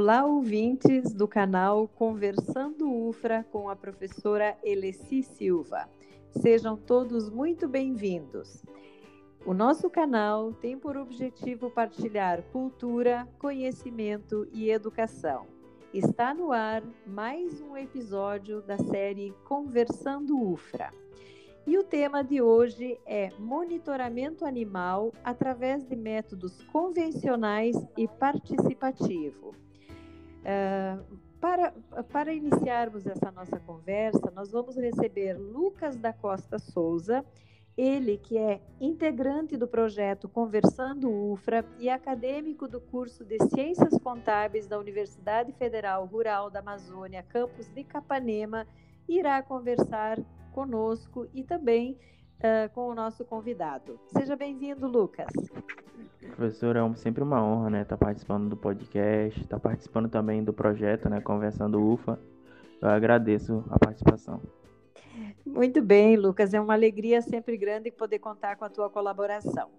Olá, ouvintes do canal Conversando UFRA com a professora Eleci Silva. Sejam todos muito bem-vindos. O nosso canal tem por objetivo partilhar cultura, conhecimento e educação. Está no ar mais um episódio da série Conversando UFRA. E o tema de hoje é monitoramento animal através de métodos convencionais e participativo. Uh, para, para iniciarmos essa nossa conversa, nós vamos receber Lucas da Costa Souza, ele que é integrante do projeto Conversando UFRA e acadêmico do curso de Ciências Contábeis da Universidade Federal Rural da Amazônia, campus de Capanema, irá conversar conosco e também uh, com o nosso convidado. Seja bem-vindo, Lucas. Professor, é sempre uma honra, né, estar tá participando do podcast, estar tá participando também do projeto, né, Conversando UFA. Eu agradeço a participação. Muito bem, Lucas, é uma alegria sempre grande poder contar com a tua colaboração.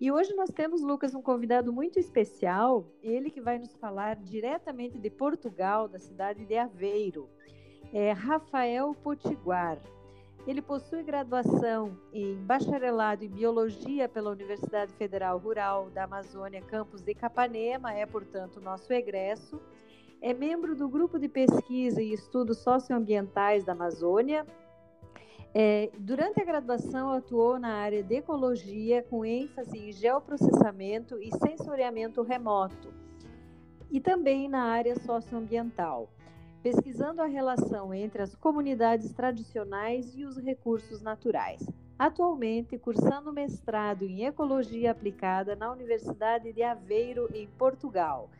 E hoje nós temos, Lucas, um convidado muito especial, ele que vai nos falar diretamente de Portugal, da cidade de Aveiro. É Rafael Potiguar. Ele possui graduação em bacharelado em biologia pela Universidade Federal Rural da Amazônia, campus de Capanema, é, portanto, nosso egresso. É membro do grupo de pesquisa e estudos socioambientais da Amazônia. É, durante a graduação, atuou na área de ecologia, com ênfase em geoprocessamento e sensoriamento remoto, e também na área socioambiental pesquisando a relação entre as comunidades tradicionais e os recursos naturais. Atualmente, cursando mestrado em Ecologia Aplicada na Universidade de Aveiro, em Portugal.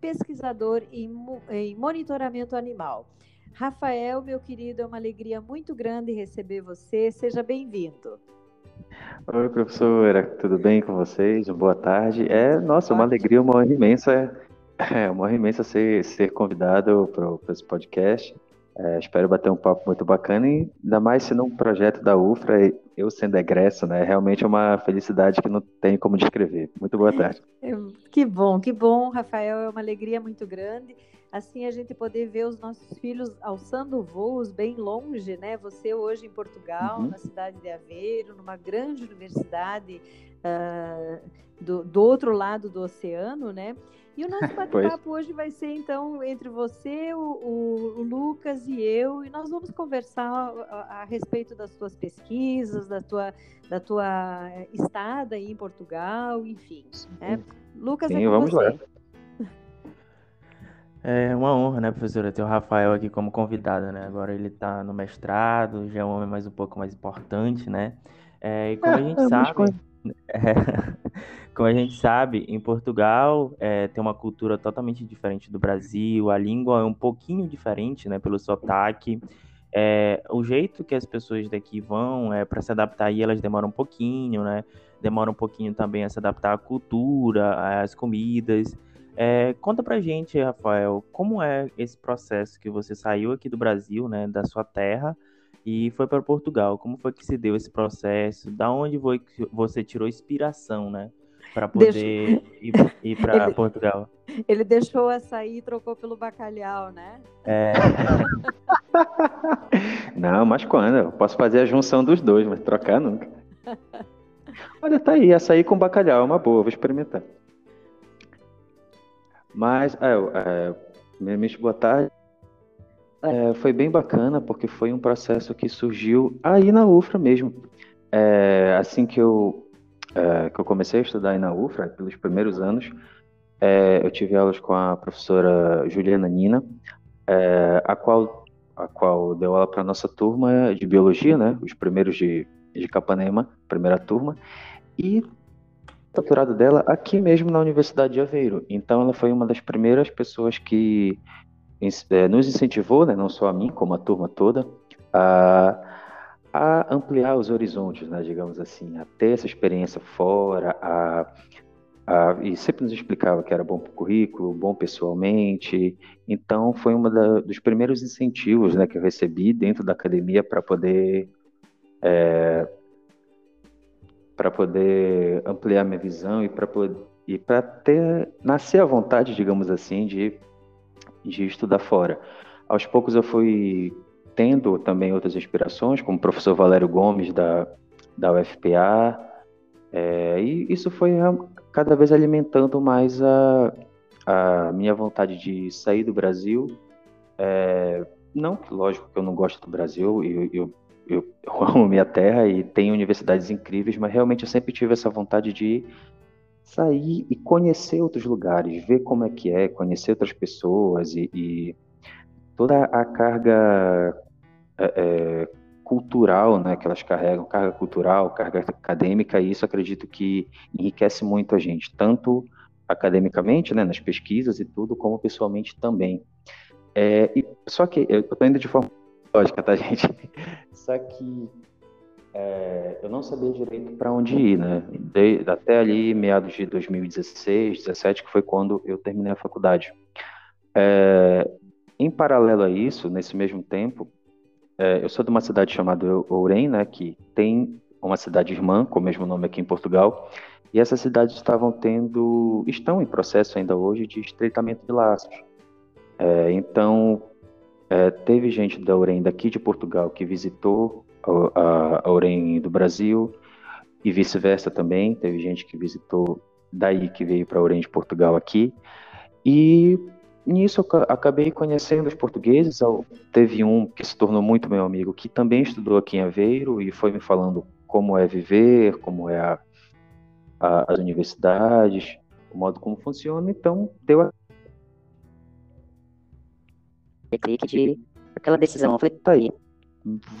Pesquisador em, em monitoramento animal. Rafael, meu querido, é uma alegria muito grande receber você. Seja bem-vindo. Oi, professora, tudo bem com vocês? Boa tarde. É, nossa, uma alegria, uma honra imensa é uma honra imensa ser, ser convidado para esse podcast. É, espero bater um papo muito bacana e ainda mais sendo um projeto da UFRA, eu sendo egresso, né? Realmente é uma felicidade que não tem como descrever. Muito boa tarde. É, que bom, que bom, Rafael. É uma alegria muito grande. Assim a gente poder ver os nossos filhos alçando voos bem longe, né? Você hoje em Portugal, uhum. na cidade de Aveiro, numa grande universidade uh, do, do outro lado do oceano, né? E o nosso bate-papo hoje vai ser, então, entre você, o, o, o, Lucas e eu, e nós vamos conversar a, a, respeito das tuas pesquisas, da tua, da tua estada aí em Portugal, enfim. Né? Lucas, Sim, é vamos você. lá. É uma honra, né, professora, ter o Rafael aqui como convidado, né? Agora ele está no mestrado, já é um homem mais um pouco mais importante, né? É, e como a gente sabe... É, como a gente sabe, em Portugal é, tem uma cultura totalmente diferente do Brasil, a língua é um pouquinho diferente, né, pelo sotaque. É, o jeito que as pessoas daqui vão é para se adaptar e elas demoram um pouquinho, né? Demora um pouquinho também a se adaptar à cultura, às comidas. É, conta pra gente, Rafael, como é esse processo que você saiu aqui do Brasil, né, da sua terra, e foi para Portugal. Como foi que se deu esse processo? Da onde foi que você tirou inspiração, né? Para poder Deixa... ir, ir para Portugal. Ele deixou açaí e trocou pelo bacalhau, né? É. Não, mas quando? Eu posso fazer a junção dos dois, mas trocar nunca. Olha, tá aí, açaí com bacalhau, é uma boa, vou experimentar. Mas, é, é, boa tarde. É, foi bem bacana porque foi um processo que surgiu aí na UFRA mesmo. É, assim que eu, é, que eu comecei a estudar aí na UFRA, pelos primeiros anos, é, eu tive aulas com a professora Juliana Nina, é, a, qual, a qual deu aula para a nossa turma de biologia, né, os primeiros de, de Capanema, primeira turma, e doutorado dela aqui mesmo na Universidade de Aveiro. Então ela foi uma das primeiras pessoas que nos incentivou, né, não só a mim, como a turma toda, a, a ampliar os horizontes, né, digamos assim, a ter essa experiência fora, a, a, e sempre nos explicava que era bom para o currículo, bom pessoalmente. Então, foi um dos primeiros incentivos né, que eu recebi dentro da academia para poder. É, para poder ampliar minha visão e para e para ter nascer a vontade, digamos assim, de de estudar fora. Aos poucos eu fui tendo também outras inspirações, como o professor Valério Gomes da, da UFPA, é, e isso foi cada vez alimentando mais a, a minha vontade de sair do Brasil. É, não, lógico que eu não gosto do Brasil, eu, eu, eu, amo minha terra e tenho universidades incríveis, mas realmente eu sempre tive essa vontade de sair e conhecer outros lugares, ver como é que é, conhecer outras pessoas e, e toda a carga é, é, cultural né, que elas carregam, carga cultural, carga acadêmica, e isso acredito que enriquece muito a gente, tanto academicamente, né, nas pesquisas e tudo, como pessoalmente também. É, e, só que, eu estou indo de forma lógica, tá, gente? Só que é, eu não sabia direito para onde ir, né? De, até ali, meados de 2016, 2017, que foi quando eu terminei a faculdade. É, em paralelo a isso, nesse mesmo tempo, é, eu sou de uma cidade chamada Ourém, né, que tem uma cidade irmã, com o mesmo nome aqui em Portugal, e essas cidades estavam tendo, estão em processo ainda hoje de estreitamento de laços. É, então, é, teve gente da Ourém daqui de Portugal que visitou a, a, Ourém do Brasil, e vice-versa também, teve gente que visitou daí que veio para Ourém de Portugal aqui, e nisso eu acabei conhecendo os portugueses. Teve um que se tornou muito meu amigo, que também estudou aqui em Aveiro e foi me falando como é viver, como é a, a, as universidades, o modo como funciona. Então, deu a clique de aquela decisão. Eu falei, tá aí,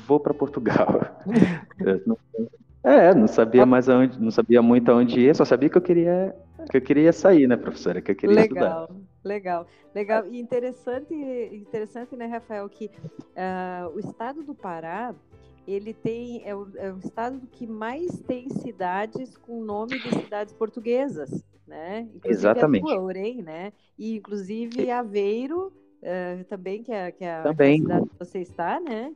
vou para Portugal. é, não sabia mais aonde, não sabia muito aonde ir, só sabia que eu queria que eu queria sair, né, professora? Que eu queria legal, estudar. Legal, legal. E interessante, interessante, né, Rafael, que uh, o estado do Pará, ele tem, é o, é o estado que mais tem cidades com nome de cidades portuguesas, né? Inclusive Exatamente. A Orem, né? E inclusive Aveiro, uh, também, que é, que é também. a cidade que você está, né?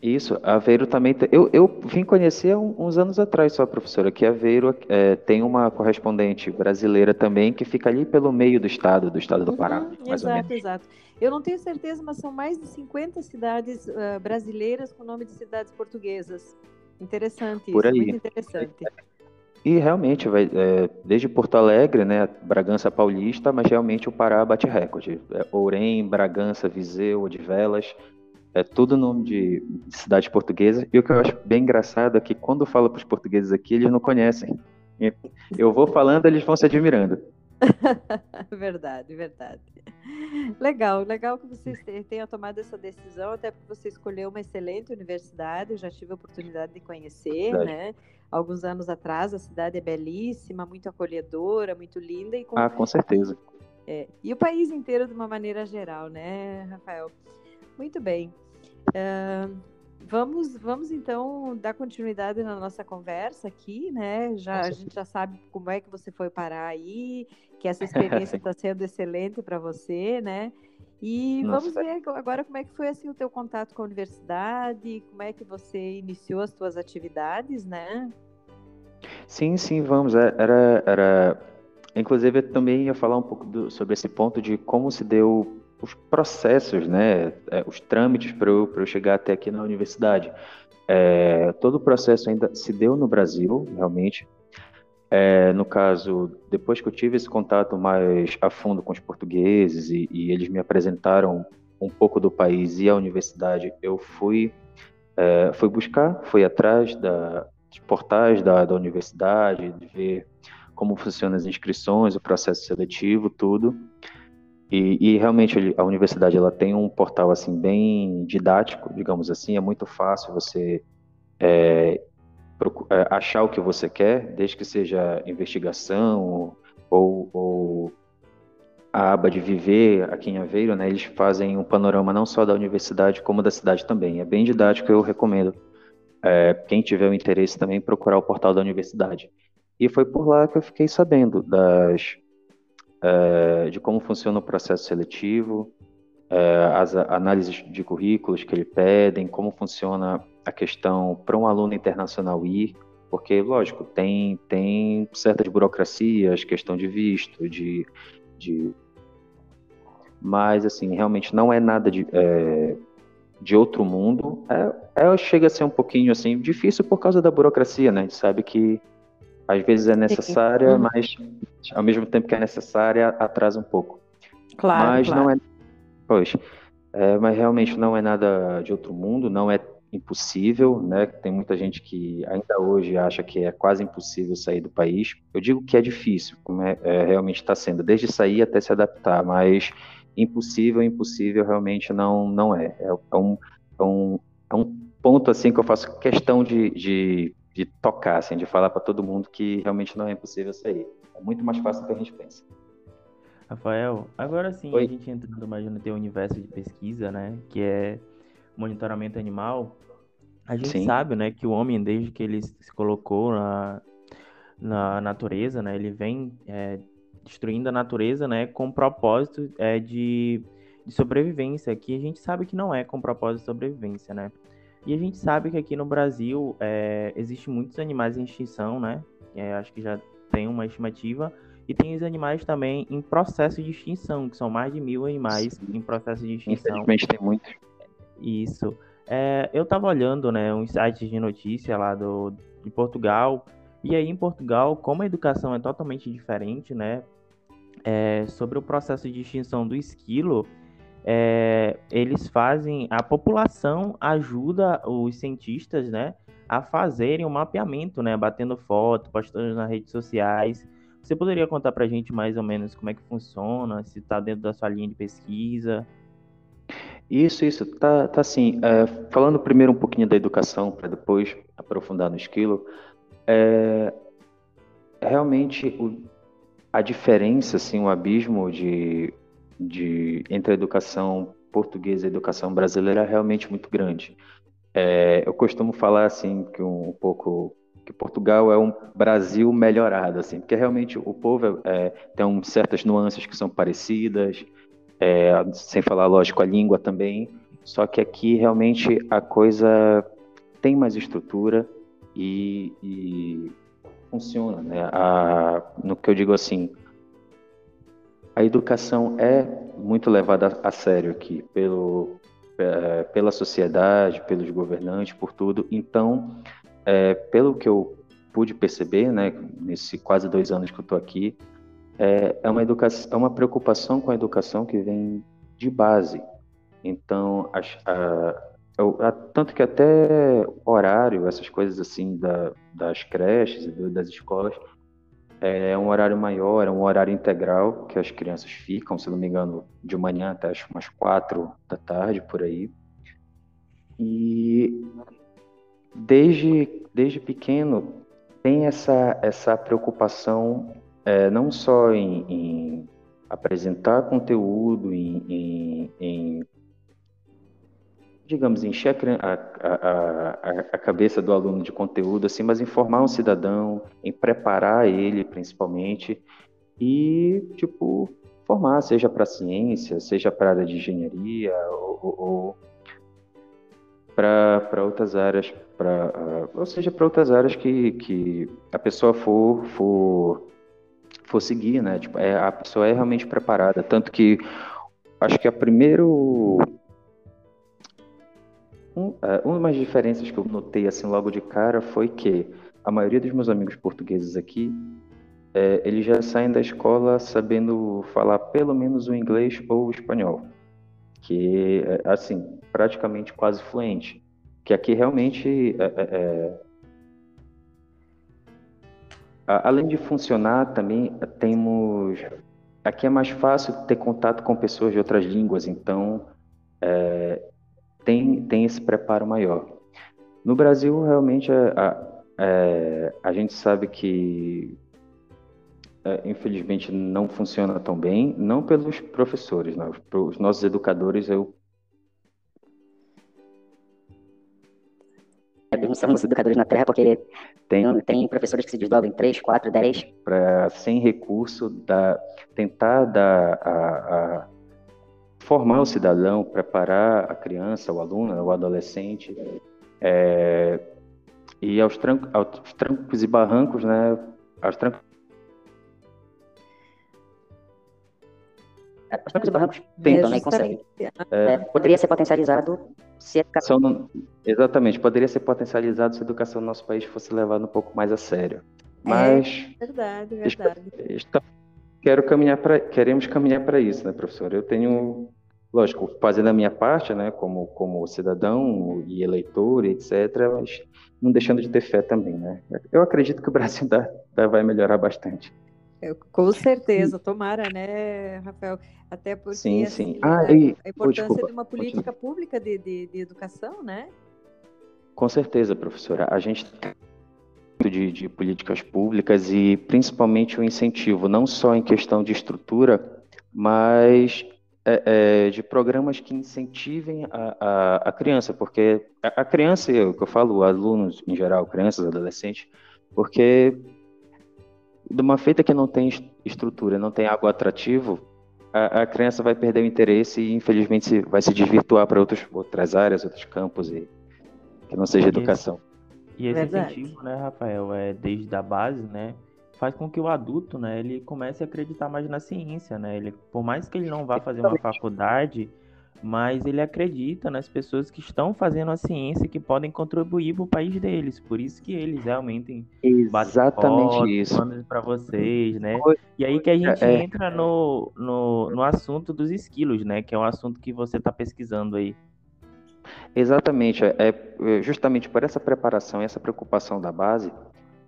Isso, Aveiro também. Eu, eu vim conhecer uns anos atrás só, professora, que Aveiro é, tem uma correspondente brasileira também que fica ali pelo meio do estado, do estado do Pará. Uhum, exato, exato. Eu não tenho certeza, mas são mais de 50 cidades uh, brasileiras com nome de cidades portuguesas. Interessante Por isso, aí. muito interessante. E realmente, vai, é, desde Porto Alegre, né, Bragança Paulista, mas realmente o Pará bate recorde. É, Ourém, Bragança, Viseu, Odivelas, é tudo nome de, de cidade portuguesa. E o que eu acho bem engraçado é que quando eu falo para os portugueses aqui, eles não conhecem. Eu vou falando, eles vão se admirando. verdade, verdade. Legal, legal que vocês tenham tomado essa decisão, até porque você escolheu uma excelente universidade, eu já tive a oportunidade de conhecer, verdade. né? Alguns anos atrás, a cidade é belíssima, muito acolhedora, muito linda. E com... Ah, com certeza. É, e o país inteiro de uma maneira geral, né, Rafael? Muito bem. Uh, vamos, vamos então dar continuidade na nossa conversa aqui, né? Já, a gente já sabe como é que você foi parar aí, que essa experiência está sendo excelente para você, né? E Nossa. vamos ver agora como é que foi assim o teu contato com a universidade, como é que você iniciou as tuas atividades, né? Sim, sim, vamos. É, era, era... Inclusive, eu também ia falar um pouco do, sobre esse ponto de como se deu os processos, né, é, os trâmites para eu, eu chegar até aqui na universidade. É, todo o processo ainda se deu no Brasil, realmente. É, no caso, depois que eu tive esse contato mais a fundo com os portugueses e, e eles me apresentaram um pouco do país e a universidade, eu fui, é, fui buscar, fui atrás da, dos portais da, da universidade, de ver como funcionam as inscrições, o processo seletivo, tudo. E, e, realmente a universidade ela tem um portal assim bem didático, digamos assim, é muito fácil você é, é, achar o que você quer, desde que seja investigação ou, ou, a aba de viver aqui em Aveiro, né? Eles fazem um panorama não só da universidade como da cidade também. É bem didático, eu recomendo. É, quem tiver o interesse também procurar o portal da universidade. E foi por lá que eu fiquei sabendo das é, de como funciona o processo seletivo, é, as análises de currículos que ele pedem, como funciona a questão para um aluno internacional ir, porque, lógico, tem, tem certas burocracias, questão de visto, de, de mas assim, realmente não é nada de, é, de outro mundo. É, é, chega a ser um pouquinho assim difícil por causa da burocracia, né? A gente sabe que às vezes é necessária, uhum. mas ao mesmo tempo que é necessária, atrasa um pouco. Claro, mas claro. não é. Pois, é, mas realmente não é nada de outro mundo, não é impossível, né? Tem muita gente que ainda hoje acha que é quase impossível sair do país. Eu digo que é difícil, como é, é realmente está sendo, desde sair até se adaptar, mas impossível, impossível realmente não não é. É, é um, é um, é um ponto assim que eu faço questão de, de, de tocar, assim, de falar para todo mundo que realmente não é impossível sair. É muito mais fácil do que a gente pensa. Rafael, agora sim Oi. a gente entrando mais no teu universo de pesquisa, né, que é monitoramento animal, a gente sim. sabe, né, que o homem desde que ele se colocou na, na natureza, né, ele vem é, destruindo a natureza, né, com propósito é, de, de sobrevivência, que a gente sabe que não é com propósito de sobrevivência, né. E a gente sabe que aqui no Brasil é, existe muitos animais em extinção, né, é, acho que já tem uma estimativa, e tem os animais também em processo de extinção, que são mais de mil animais Sim. em processo de extinção. Infelizmente tem muitos. Isso. É, eu estava olhando, né, uns sites de notícia lá do, de Portugal, e aí em Portugal, como a educação é totalmente diferente, né, é, sobre o processo de extinção do esquilo, é, eles fazem, a população ajuda os cientistas, né, a fazerem o um mapeamento, né, batendo foto, postando nas redes sociais, você poderia contar para a gente mais ou menos como é que funciona, se está dentro da sua linha de pesquisa? Isso, isso, tá, tá assim. É, falando primeiro um pouquinho da educação, para depois aprofundar no esquilo, é, realmente o, a diferença, assim, o abismo de, de, entre a educação portuguesa e a educação brasileira é realmente muito grande. É, eu costumo falar assim que um, um pouco que Portugal é um Brasil melhorado, assim, porque realmente o povo é, tem um, certas nuances que são parecidas, é, sem falar, lógico, a língua também, só que aqui realmente a coisa tem mais estrutura e, e funciona, né? A, no que eu digo assim, a educação é muito levada a sério aqui pelo, é, pela sociedade, pelos governantes, por tudo. Então, é, pelo que eu pude perceber, né, quase dois anos que eu estou aqui, é, é, uma educação, é uma preocupação com a educação que vem de base. Então, a, a, a, tanto que até horário, essas coisas assim da, das creches das escolas, é um horário maior, é um horário integral que as crianças ficam, se não me engano, de manhã até umas quatro da tarde, por aí. E desde, desde pequeno tem essa, essa preocupação é, não só em, em, apresentar conteúdo, em, em, em digamos, encher a, a, a, a, cabeça do aluno de conteúdo, assim, mas informar um cidadão, em preparar ele, principalmente, e, tipo, formar, seja para ciência, seja para área de engenharia, ou, ou para outras áreas, pra, ou seja, para outras áreas que, que a pessoa for, for, for seguir, né? Tipo, é, a pessoa é realmente preparada. Tanto que acho que a primeiro. Um, uh, uma das diferenças que eu notei assim logo de cara foi que a maioria dos meus amigos portugueses aqui é, eles já saem da escola sabendo falar pelo menos o inglês ou o espanhol que assim praticamente quase fluente, que aqui realmente é, é, é além de funcionar também temos aqui é mais fácil ter contato com pessoas de outras línguas, então é, tem tem esse preparo maior. No Brasil realmente a, a, é, a gente sabe que é, infelizmente não funciona tão bem, não pelos professores, né? os nossos educadores, eu somos educadores na Terra porque tem, tem professores que se desdobram em 3, 4, 10. Para, sem recurso, da, tentar dar a, a, formar o cidadão, preparar a criança, o aluno, o adolescente, é, e aos, aos trancos e barrancos, né, aos trancos os bancos e barrancos tentam, né, e conseguem. É, poderia ser potencializado se a educação... Não, exatamente, poderia ser potencializado se a educação no nosso país fosse levada um pouco mais a sério. Mas... É, verdade, verdade. Está, quero caminhar para, queremos caminhar para isso, né, professor? Eu tenho, lógico, fazendo a minha parte, né, como, como cidadão e eleitor, etc., mas não deixando de ter fé também, né? Eu acredito que o Brasil dá, dá, vai melhorar bastante. Eu, com certeza, tomara, né, Rafael? Até porque sim, assim, sim. Ah, a, e, a importância oh, de uma política continua. pública de, de, de, educação, né? Com certeza, professora. A gente de, de políticas públicas e principalmente o incentivo, não só em questão de estrutura, mas é, é, de programas que incentivem a, a, a criança, porque a, a criança, o que eu falo, alunos em geral, crianças, adolescentes, porque de uma feita que não tem estrutura, não tem algo atrativo, a, a, criança vai perder o interesse e infelizmente vai se desvirtuar para outras áreas, outros campos e que não seja educação. E esse Verdade. incentivo, né, Rafael, é desde a base, né, faz com que o adulto, né, ele comece a acreditar mais na ciência, né? Ele, por mais que ele não vá fazer uma faculdade, mas ele acredita nas pessoas que estão fazendo a ciência que podem contribuir para o país deles. Por isso que eles realmente exatamente isso para vocês, né? E aí que a gente é... entra no, no, no assunto dos esquilos, né? Que é um assunto que você está pesquisando aí. Exatamente, é, é justamente por essa preparação, essa preocupação da base,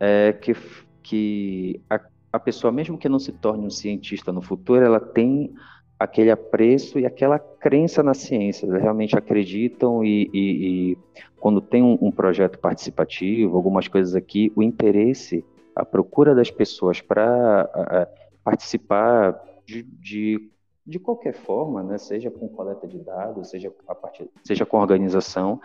é que que a, a pessoa, mesmo que não se torne um cientista no futuro, ela tem aquele apreço e aquela crença na ciência. Eles realmente acreditam e, e, e quando tem um, um, projeto participativo, algumas coisas aqui, o interesse, a procura das pessoas para participar de, de, de, qualquer forma, né? seja com coleta de dados, seja, a partir, seja com organização,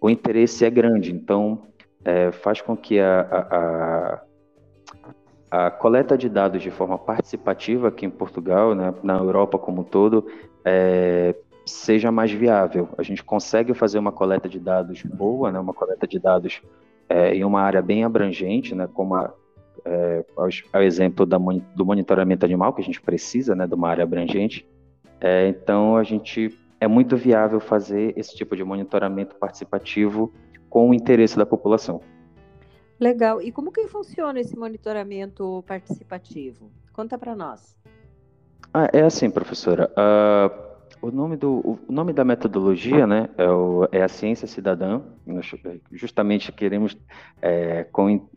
o interesse é grande. Então, é, faz com que a, a a coleta de dados de forma participativa aqui em Portugal, né, na Europa como um todo, é, seja mais viável. A gente consegue fazer uma coleta de dados boa, né, uma coleta de dados é, em uma área bem abrangente, né, como a, é, ao, exemplo da, do monitoramento animal, que a gente precisa né, de uma área abrangente. É, então, a gente é muito viável fazer esse tipo de monitoramento participativo com o interesse da população. Legal. E como que funciona esse monitoramento participativo? Conta para nós. Ah, é assim, professora. Uh, o, nome do, o nome da metodologia né, é, o, é a ciência cidadã. Nós justamente queremos, é, com,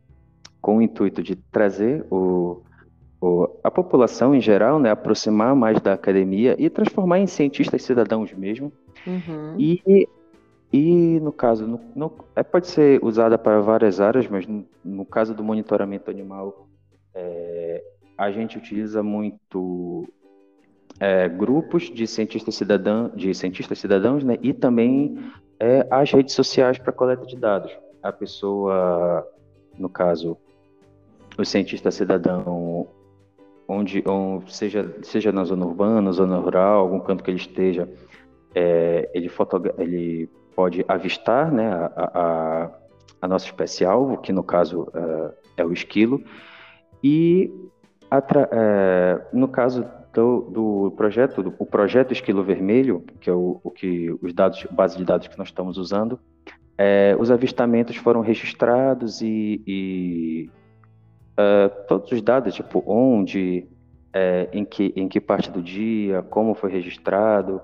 com o intuito de trazer o, o, a população em geral, né, aproximar mais da academia e transformar em cientistas cidadãos mesmo. Uhum. E e no caso, no, no, é, pode ser usada para várias áreas, mas no, no caso do monitoramento animal, é, a gente utiliza muito é, grupos de cientistas cidadãos, de cientistas cidadãos, né, e também é, as redes sociais para coleta de dados. A pessoa, no caso, o cientista cidadão, onde, onde seja seja na zona urbana, zona rural, algum canto que ele esteja, é, ele, ele pode avistar né, a, a, a nossa espécie alvo, que no caso uh, é o esquilo, e uh, no caso do, do, projeto, do, o projeto Esquilo Vermelho, que é o, o que os dados, base de dados que nós estamos usando, é, os avistamentos foram registrados e, e uh, todos os dados, tipo onde, é, em, que, em que parte do dia, como foi registrado,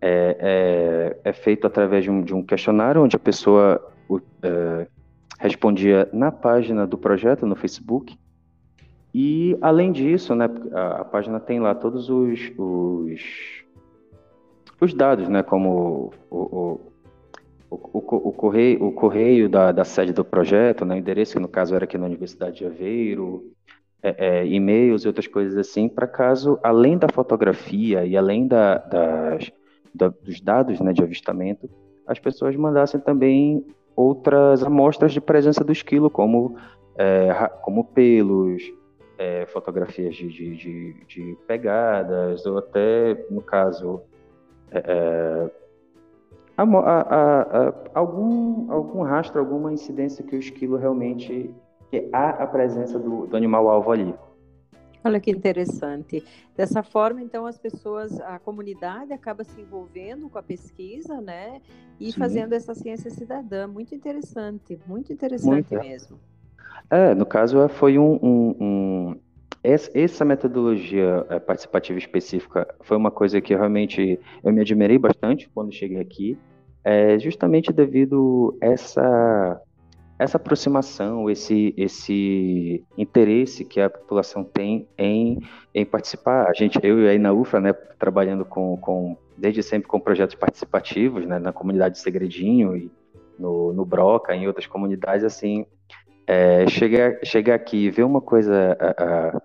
é, é, é feito através de um, de um, questionário onde a pessoa é, respondia na página do projeto, no Facebook. E, além disso, né, a, a página tem lá todos os, os, os dados, né, como o, o, o, o correio, o correio da, da, sede do projeto, né, o endereço, que no caso era aqui na Universidade de Aveiro, é, é, e-mails e outras coisas assim, para caso, além da fotografia e além da, das da, dos dados né, de avistamento, as pessoas mandassem também outras amostras de presença do esquilo, como, é, como pelos, é, fotografias de, de, de, de, pegadas, ou até, no caso, é, é a, a, a, algum, algum rastro, alguma incidência que o esquilo realmente que há a presença do, do animal alvo ali. Olha que interessante. Dessa forma, então, as pessoas, a comunidade acaba se envolvendo com a pesquisa, né? E Sim. fazendo essa ciência cidadã. Muito interessante, muito interessante muito. mesmo. É, no caso, é, foi um, um, um essa metodologia é, participativa específica foi uma coisa que realmente eu me admirei bastante quando cheguei aqui, é, justamente devido essa essa aproximação, esse, esse interesse que a população tem em, em participar. A gente, eu e aí na UFRA, né, trabalhando com, com desde sempre com projetos participativos, né, na comunidade Segredinho e no, no Broca, em outras comunidades, assim, é, chegar, chegar aqui e ver uma coisa, a, a,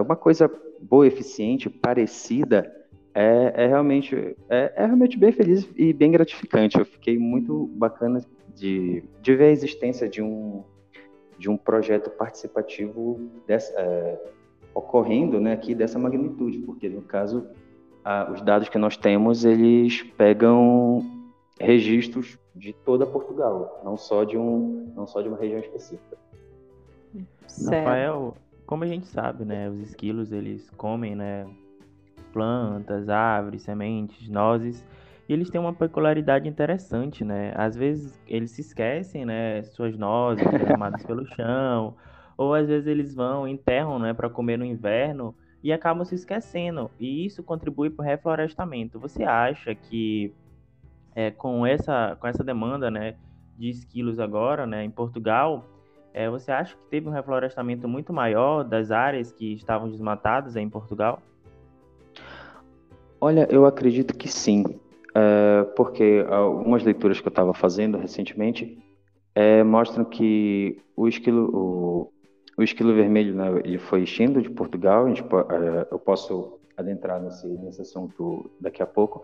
uma coisa boa, eficiente, parecida, é, é realmente é, é, realmente bem feliz e bem gratificante. Eu fiquei muito bacana de, de ver a existência de um de um projeto participativo dessa, é, ocorrendo né, aqui dessa magnitude, porque no caso a, os dados que nós temos eles pegam registros de toda Portugal, não só de um não só de uma região específica. Certo. Rafael, como a gente sabe, né, os esquilos eles comem, né, plantas, árvores, sementes, nozes. E eles têm uma peculiaridade interessante, né? Às vezes eles se esquecem, né? Suas nozes derramadas pelo chão, ou às vezes eles vão, enterram, né, para comer no inverno e acabam se esquecendo. E isso contribui para o reflorestamento. Você acha que é, com essa com essa demanda, né, de esquilos agora, né, em Portugal, é, você acha que teve um reflorestamento muito maior das áreas que estavam desmatadas em Portugal? Olha, eu acredito que sim, é, porque algumas leituras que eu estava fazendo recentemente é, mostram que o esquilo, o, o esquilo vermelho, né, ele foi extinto de Portugal. Gente, é, eu posso adentrar nesse, nesse assunto daqui a pouco,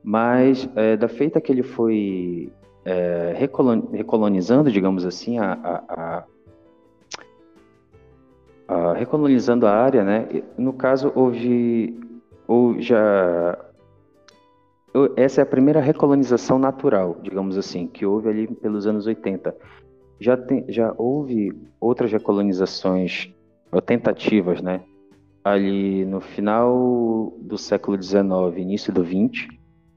mas é, da feita que ele foi é, recolonizando, digamos assim, a, a, a, a, recolonizando a área, né? No caso houve ou já essa é a primeira recolonização natural, digamos assim, que houve ali pelos anos 80. Já, tem, já houve outras recolonizações, ou tentativas, né? Ali no final do século XIX, início do XX,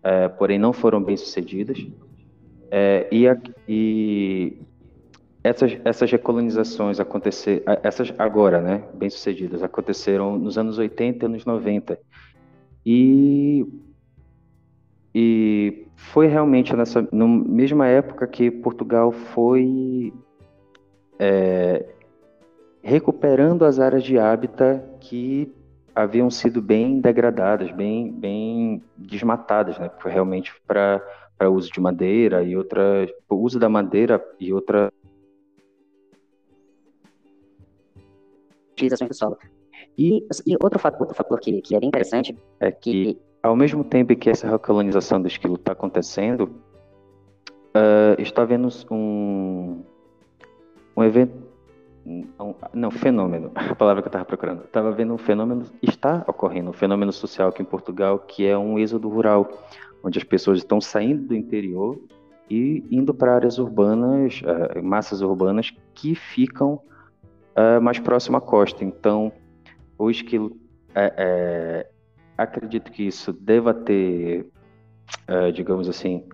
é, porém não foram bem sucedidas. É, e, a, e essas, essas recolonizações aconteceram, essas agora, né, bem sucedidas, aconteceram nos anos 80 e anos 90 e, e foi realmente nessa na mesma época que Portugal foi é, recuperando as áreas de hábitat que haviam sido bem degradadas, bem, bem desmatadas, né? Realmente para para uso de madeira e outra o uso da madeira e outra utilizações do solo. E, e outro, fator, outro fator que, que é bem interessante é que, ao mesmo tempo que essa recolonização do esquilo está acontecendo, uh, está havendo um, um evento. Um, não, fenômeno, a palavra que eu estava procurando. Estava vendo um fenômeno, está ocorrendo um fenômeno social aqui em Portugal, que é um êxodo rural, onde as pessoas estão saindo do interior e indo para áreas urbanas, uh, massas urbanas que ficam uh, mais próximo à costa. Então, o esquilo, é, acredito que isso deva ter, digamos assim,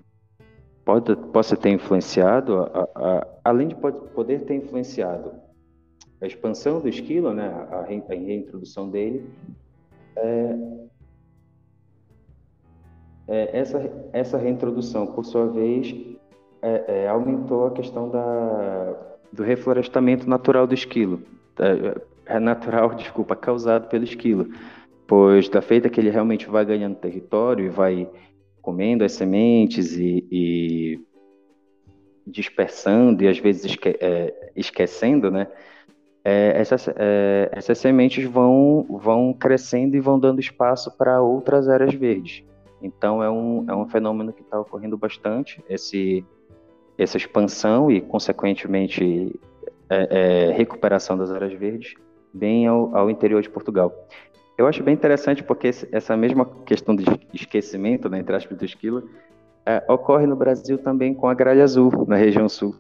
pode, possa ter influenciado, a, a, além de pode, poder ter influenciado a expansão do esquilo, né, a, a reintrodução dele, é, é, essa, essa reintrodução, por sua vez, é, é, aumentou a questão da, do reflorestamento natural do esquilo. É, é natural, desculpa, causado pelo esquilo, pois da feita que ele realmente vai ganhando território e vai comendo as sementes e, e dispersando e às vezes esque, é, esquecendo, né? É, essas, é, essas sementes vão, vão crescendo e vão dando espaço para outras áreas verdes. Então é um, é um fenômeno que está ocorrendo bastante, esse, essa expansão e, consequentemente, é, é recuperação das áreas verdes bem ao, ao interior de Portugal. Eu acho bem interessante porque essa mesma questão de esquecimento, né, entre aspas, do esquilo, é, ocorre no Brasil também com a gralha azul, na região sul.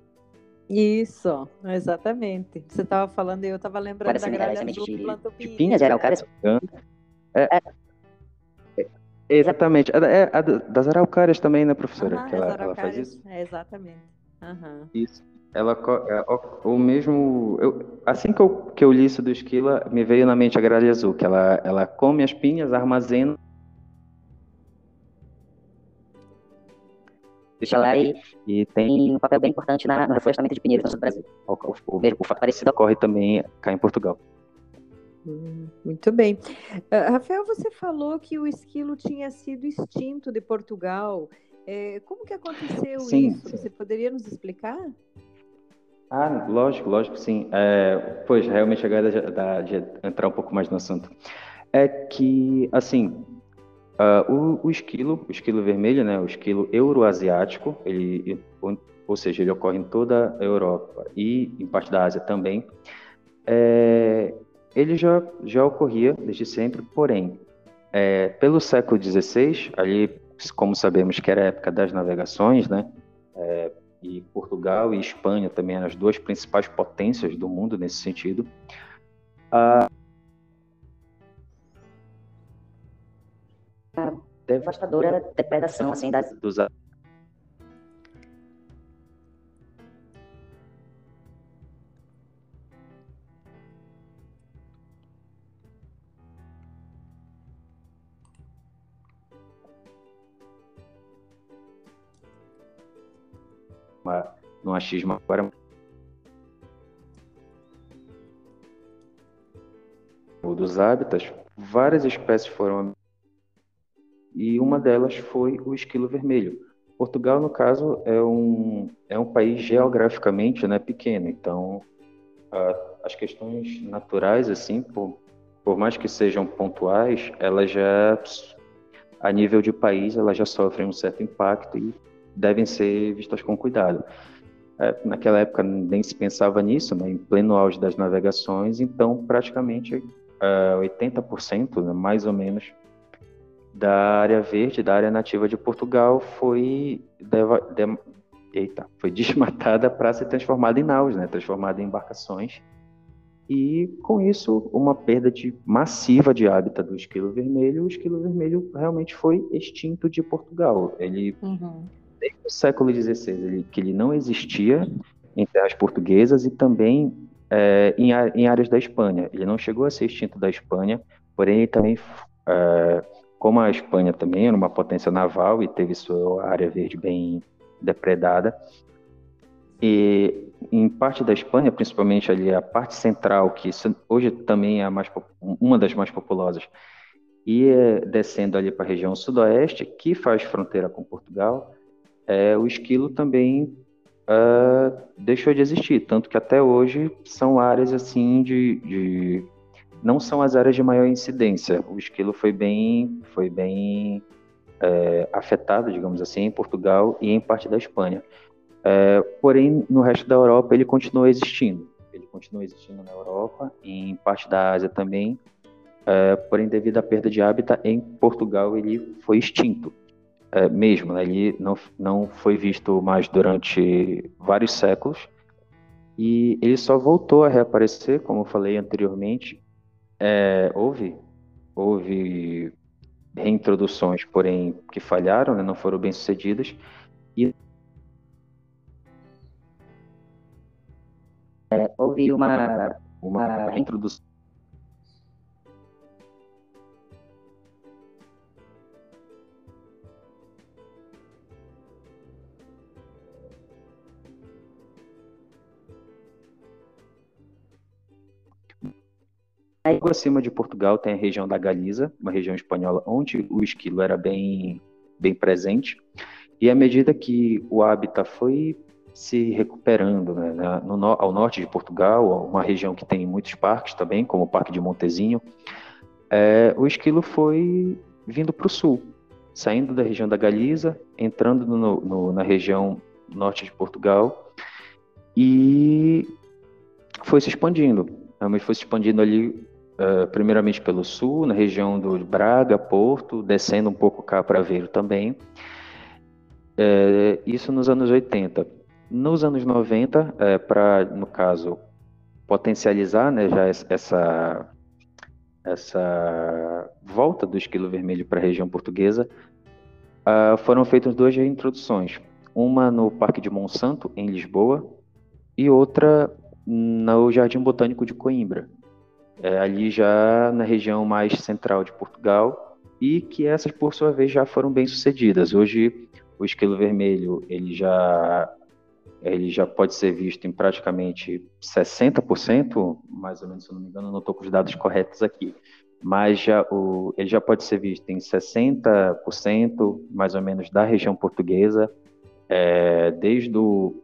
Isso, exatamente. Você estava falando e eu estava lembrando Parece da gralha azul de, de pinhas, araucárias? É, é, exatamente. É, é, das araucárias também, né, professora? Uhum, que ela, ela, faz isso? É, exatamente. Uhum. Isso. Ela, é, o mesmo. Eu, assim que eu, que eu li isso do esquila, me veio na mente a gralha azul, que ela, ela come as pinhas, armazena deixa lá e, e tem um papel bem importante na, no reflorestamento de pinheiros no Brasil. O, o, o, o fato parecido ocorre também cá em Portugal. Hum, muito bem. Uh, Rafael, você falou que o esquilo tinha sido extinto de Portugal. É, como que aconteceu sim, isso? Sim. Você poderia nos explicar? Ah, lógico, lógico, sim. É, pois, realmente agora de, de, de entrar um pouco mais no assunto. É que, assim, Uh, o, o, esquilo, o esquilo vermelho, né, o esquilo euroasiático, ele, ou seja, ele ocorre em toda a Europa e em parte da Ásia também. É, ele já, já ocorria desde sempre, porém, é, pelo século XVI, ali, como sabemos que era a época das navegações, né, é, e Portugal e Espanha também eram as duas principais potências do mundo nesse sentido, uh, devastadora depredação assim, das, dos no achismo agora dos hábitats, várias espécies foram e uma delas foi o esquilo vermelho. Portugal, no caso, é um, é um país geograficamente né, pequeno, então a, as questões naturais, assim, por, por mais que sejam pontuais, elas já, a nível de país, elas já sofrem um certo impacto e devem ser vistas com cuidado. É, naquela época nem se pensava nisso, né, em pleno auge das navegações, então praticamente uh, 80%, né, mais ou menos, da área verde, da área nativa de Portugal, foi, deva, de, eita, foi desmatada para ser transformada em naus, né? transformada em embarcações. E com isso, uma perda de, massiva de hábitat do esquilo vermelho. O esquilo vermelho realmente foi extinto de Portugal. Ele, uhum. Desde o século XVI, ele, que ele não existia em terras portuguesas e também é, em, em, áreas da Espanha. Ele não chegou a ser extinto da Espanha, porém também é, como a Espanha também era uma potência naval e teve sua área verde bem depredada, e em parte da Espanha, principalmente ali a parte central, que hoje também é mais, uma das mais populosas, e é descendo ali para a região sudoeste, que faz fronteira com Portugal, é, o esquilo também uh, deixou de existir, tanto que até hoje são áreas assim de, de não são as áreas de maior incidência. O esquilo foi bem, foi bem é, afetado, digamos assim, em Portugal e em parte da Espanha. É, porém, no resto da Europa ele continua existindo. Ele continua existindo na Europa e em parte da Ásia também. É, porém, devido à perda de hábitat em Portugal, ele foi extinto. É, mesmo, né? ele não, não foi visto mais durante vários séculos e ele só voltou a reaparecer, como eu falei anteriormente, é, houve, houve reintroduções, porém que falharam, né, não foram bem sucedidas. E é, houve uma, uma reintrodução Logo acima de Portugal tem a região da Galiza, uma região espanhola onde o esquilo era bem, bem presente. E à medida que o hábitat foi se recuperando né, no, ao norte de Portugal, uma região que tem muitos parques também, como o Parque de Montezinho, é, o esquilo foi vindo para o sul, saindo da região da Galiza, entrando no, no, na região norte de Portugal e foi se expandindo. Realmente foi se expandindo ali uh, primeiramente pelo sul, na região do Braga, Porto, descendo um pouco cá para Aveiro também. Uh, isso nos anos 80. Nos anos 90, é, para, no caso, potencializar né, já essa, essa volta do esquilo vermelho para a região portuguesa, uh, foram feitas duas reintroduções. Uma no Parque de Monsanto, em Lisboa, e outra no Jardim Botânico de Coimbra, é, ali já na região mais central de Portugal, e que essas, por sua vez, já foram bem sucedidas. Hoje, o esquilo vermelho ele já ele já pode ser visto em praticamente 60%, mais ou menos, se eu não me engano, não estou com os dados corretos aqui, mas já o, ele já pode ser visto em 60%, mais ou menos, da região portuguesa, é, desde, o,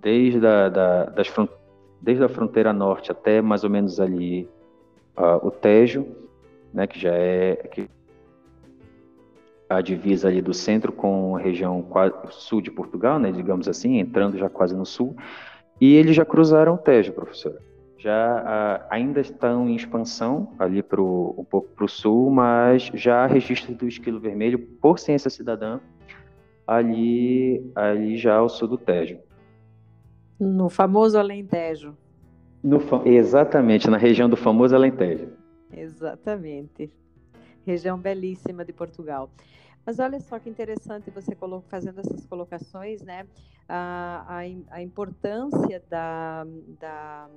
desde, a, da, das, desde a fronteira norte até mais ou menos ali uh, o Tejo, né, que já é que a divisa ali do centro com a região sul de Portugal, né, digamos assim, entrando já quase no sul, e eles já cruzaram o Tejo, professora. Já uh, ainda estão em expansão ali pro, um pouco para o sul, mas já há registro do esquilo vermelho por ciência cidadã ali, ali já ao sul do Tejo. No famoso Alentejo. No, exatamente, na região do famoso Alentejo. Exatamente. Região belíssima de Portugal. Mas olha só que interessante você fazendo essas colocações, né? A, a, a importância da, da,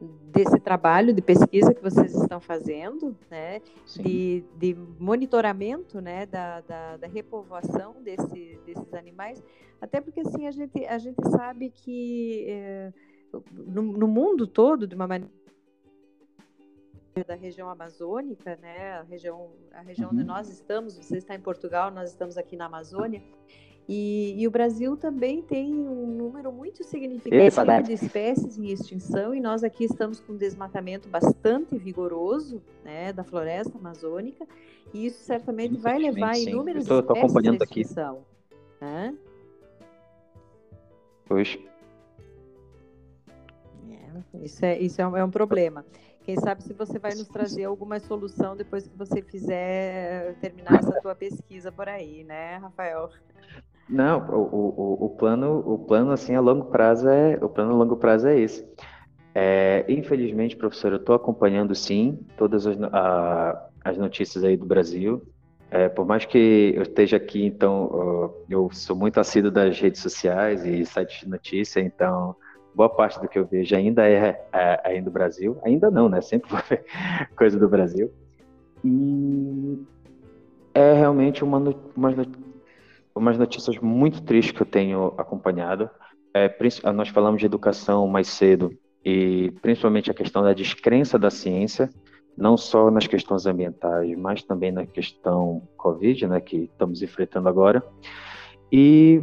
desse trabalho de pesquisa que vocês estão fazendo, né? De, de, monitoramento, né? Da, da, da repovoação desse, desses animais. Até porque assim a gente, a gente sabe que é, no, no mundo todo, de uma maneira da região amazônica, né? A região, a região uhum. onde nós estamos. Você está em Portugal, nós estamos aqui na Amazônia. E, e, o Brasil também tem um número muito significativo de espécies em extinção e nós aqui estamos com um desmatamento bastante vigoroso né, da floresta amazônica e isso certamente vai levar a inúmeras tô, tô espécies à extinção. Né? Pois. É, isso é, isso é um, é um problema. Quem sabe se você vai nos trazer alguma solução depois que você fizer terminar essa tua pesquisa por aí, né, Rafael? Não, o, o, o plano, o plano assim a longo prazo é, o plano a longo prazo é esse. É, infelizmente, professor, eu estou acompanhando sim todas as, a, as notícias aí do Brasil. É, por mais que eu esteja aqui, então eu sou muito assíduo das redes sociais e sites de notícia, então boa parte do que eu vejo ainda é, é ainda do Brasil. Ainda não, né? Sempre foi coisa do Brasil. E é realmente uma, uma, umas notícias muito tristes que eu tenho acompanhado. É, nós falamos de educação mais cedo e principalmente a questão da descrença da ciência, não só nas questões ambientais, mas também na questão Covid, né, que estamos enfrentando agora. E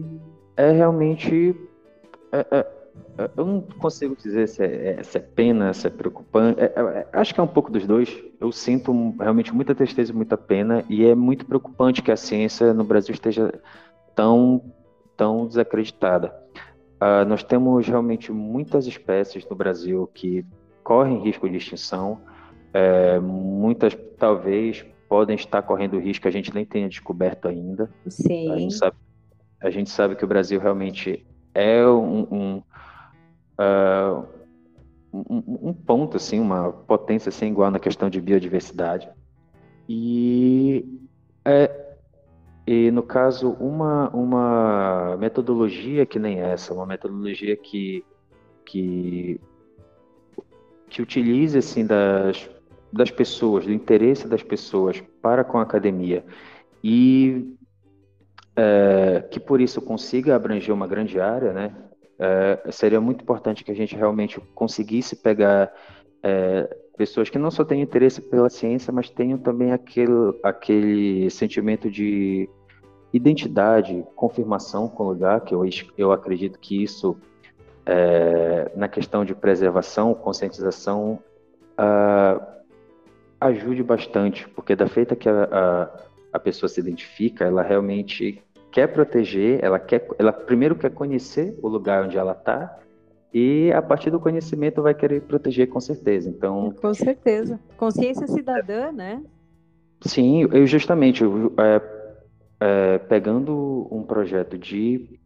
é realmente é, é, eu não consigo dizer se é, é, se é pena, se é preocupante. É, é, acho que é um pouco dos dois. Eu sinto realmente muita tristeza e muita pena, e é muito preocupante que a ciência no Brasil esteja tão, tão desacreditada. Uh, nós temos realmente muitas espécies no Brasil que correm risco de extinção. É, muitas, talvez, podem estar correndo risco que a gente nem tenha descoberto ainda. Sim. A gente sabe, a gente sabe que o Brasil realmente é um, um uh, um, ponto, assim, uma potência sem igual na questão de biodiversidade. E, é, e no caso, uma, uma metodologia que nem essa, uma metodologia que, que, que utilize assim, das, das pessoas, do interesse das pessoas para com a academia e é, que por isso consiga abranger uma grande área, né? É, seria muito importante que a gente realmente conseguisse pegar é, pessoas que não só têm interesse pela ciência, mas tenham também aquele, aquele sentimento de identidade, confirmação com o lugar, que eu, eu acredito que isso, é, na questão de preservação, conscientização, ajude bastante, porque da feita que a, a, a pessoa se identifica, ela realmente quer proteger, ela quer, ela primeiro quer conhecer o lugar onde ela está e a partir do conhecimento vai querer proteger com certeza. Então, com certeza, consciência cidadã, né? Sim, eu justamente eu, é, é, pegando um projeto de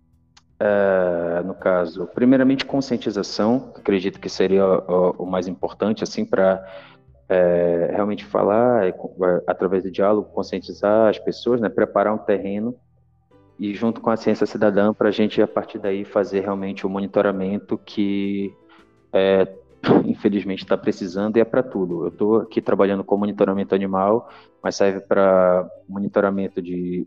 é, no caso, primeiramente conscientização, acredito que seria o, o mais importante, assim, para é, realmente falar, é, através do diálogo, conscientizar as pessoas, né, preparar um terreno e junto com a ciência cidadã para a gente a partir daí fazer realmente o monitoramento que é, infelizmente está precisando e é para tudo. Eu estou aqui trabalhando com monitoramento animal, mas serve para monitoramento de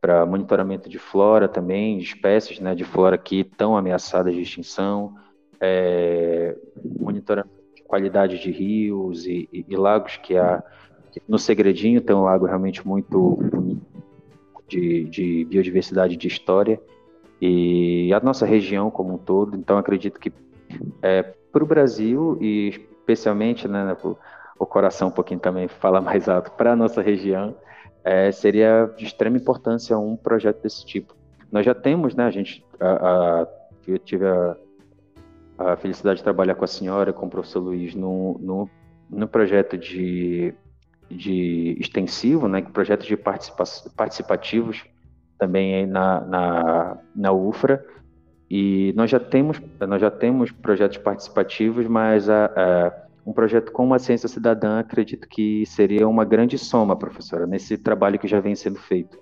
para monitoramento de flora também, espécies né, de flora que estão ameaçadas de extinção, é, monitoramento de qualidade de rios e, e, e lagos que há no Segredinho tem um lago realmente muito bonito de, de biodiversidade de história e a nossa região como um todo. Então acredito que é, para o Brasil e especialmente, né, o coração um pouquinho também fala mais alto para a nossa região, é, seria de extrema importância um projeto desse tipo. Nós já temos, né, a gente, a, a, eu tive a, a, felicidade de trabalhar com a senhora, com o professor Luiz, no, no, no projeto de, de extensivo, né, projetos de participa participativos também na, na, na UFRA, e nós já temos, nós já temos projetos participativos, mas a, a, um projeto como a Ciência Cidadã, acredito que seria uma grande soma, professora, nesse trabalho que já vem sendo feito.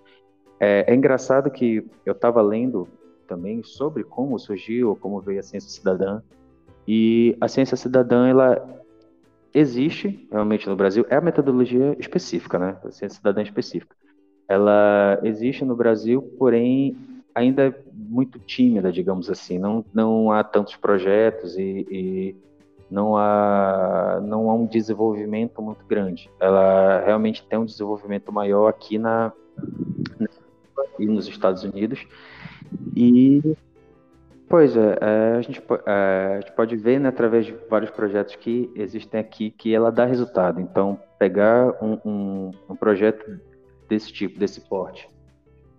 É, é engraçado que eu estava lendo também sobre como surgiu, como veio a Ciência Cidadã, e a Ciência Cidadã, ela existe realmente no Brasil, é a metodologia específica, né? A Ciência Cidadã específica. Ela existe no Brasil, porém ainda é muito tímida, digamos assim. Não, não há tantos projetos e, e não há não há um desenvolvimento muito grande. Ela realmente tem um desenvolvimento maior aqui na, e nos Estados Unidos e pois é, é a, gente, é, a gente pode ver né, através de vários projetos que existem aqui que ela dá resultado. Então pegar um, um, um projeto desse tipo, desse porte,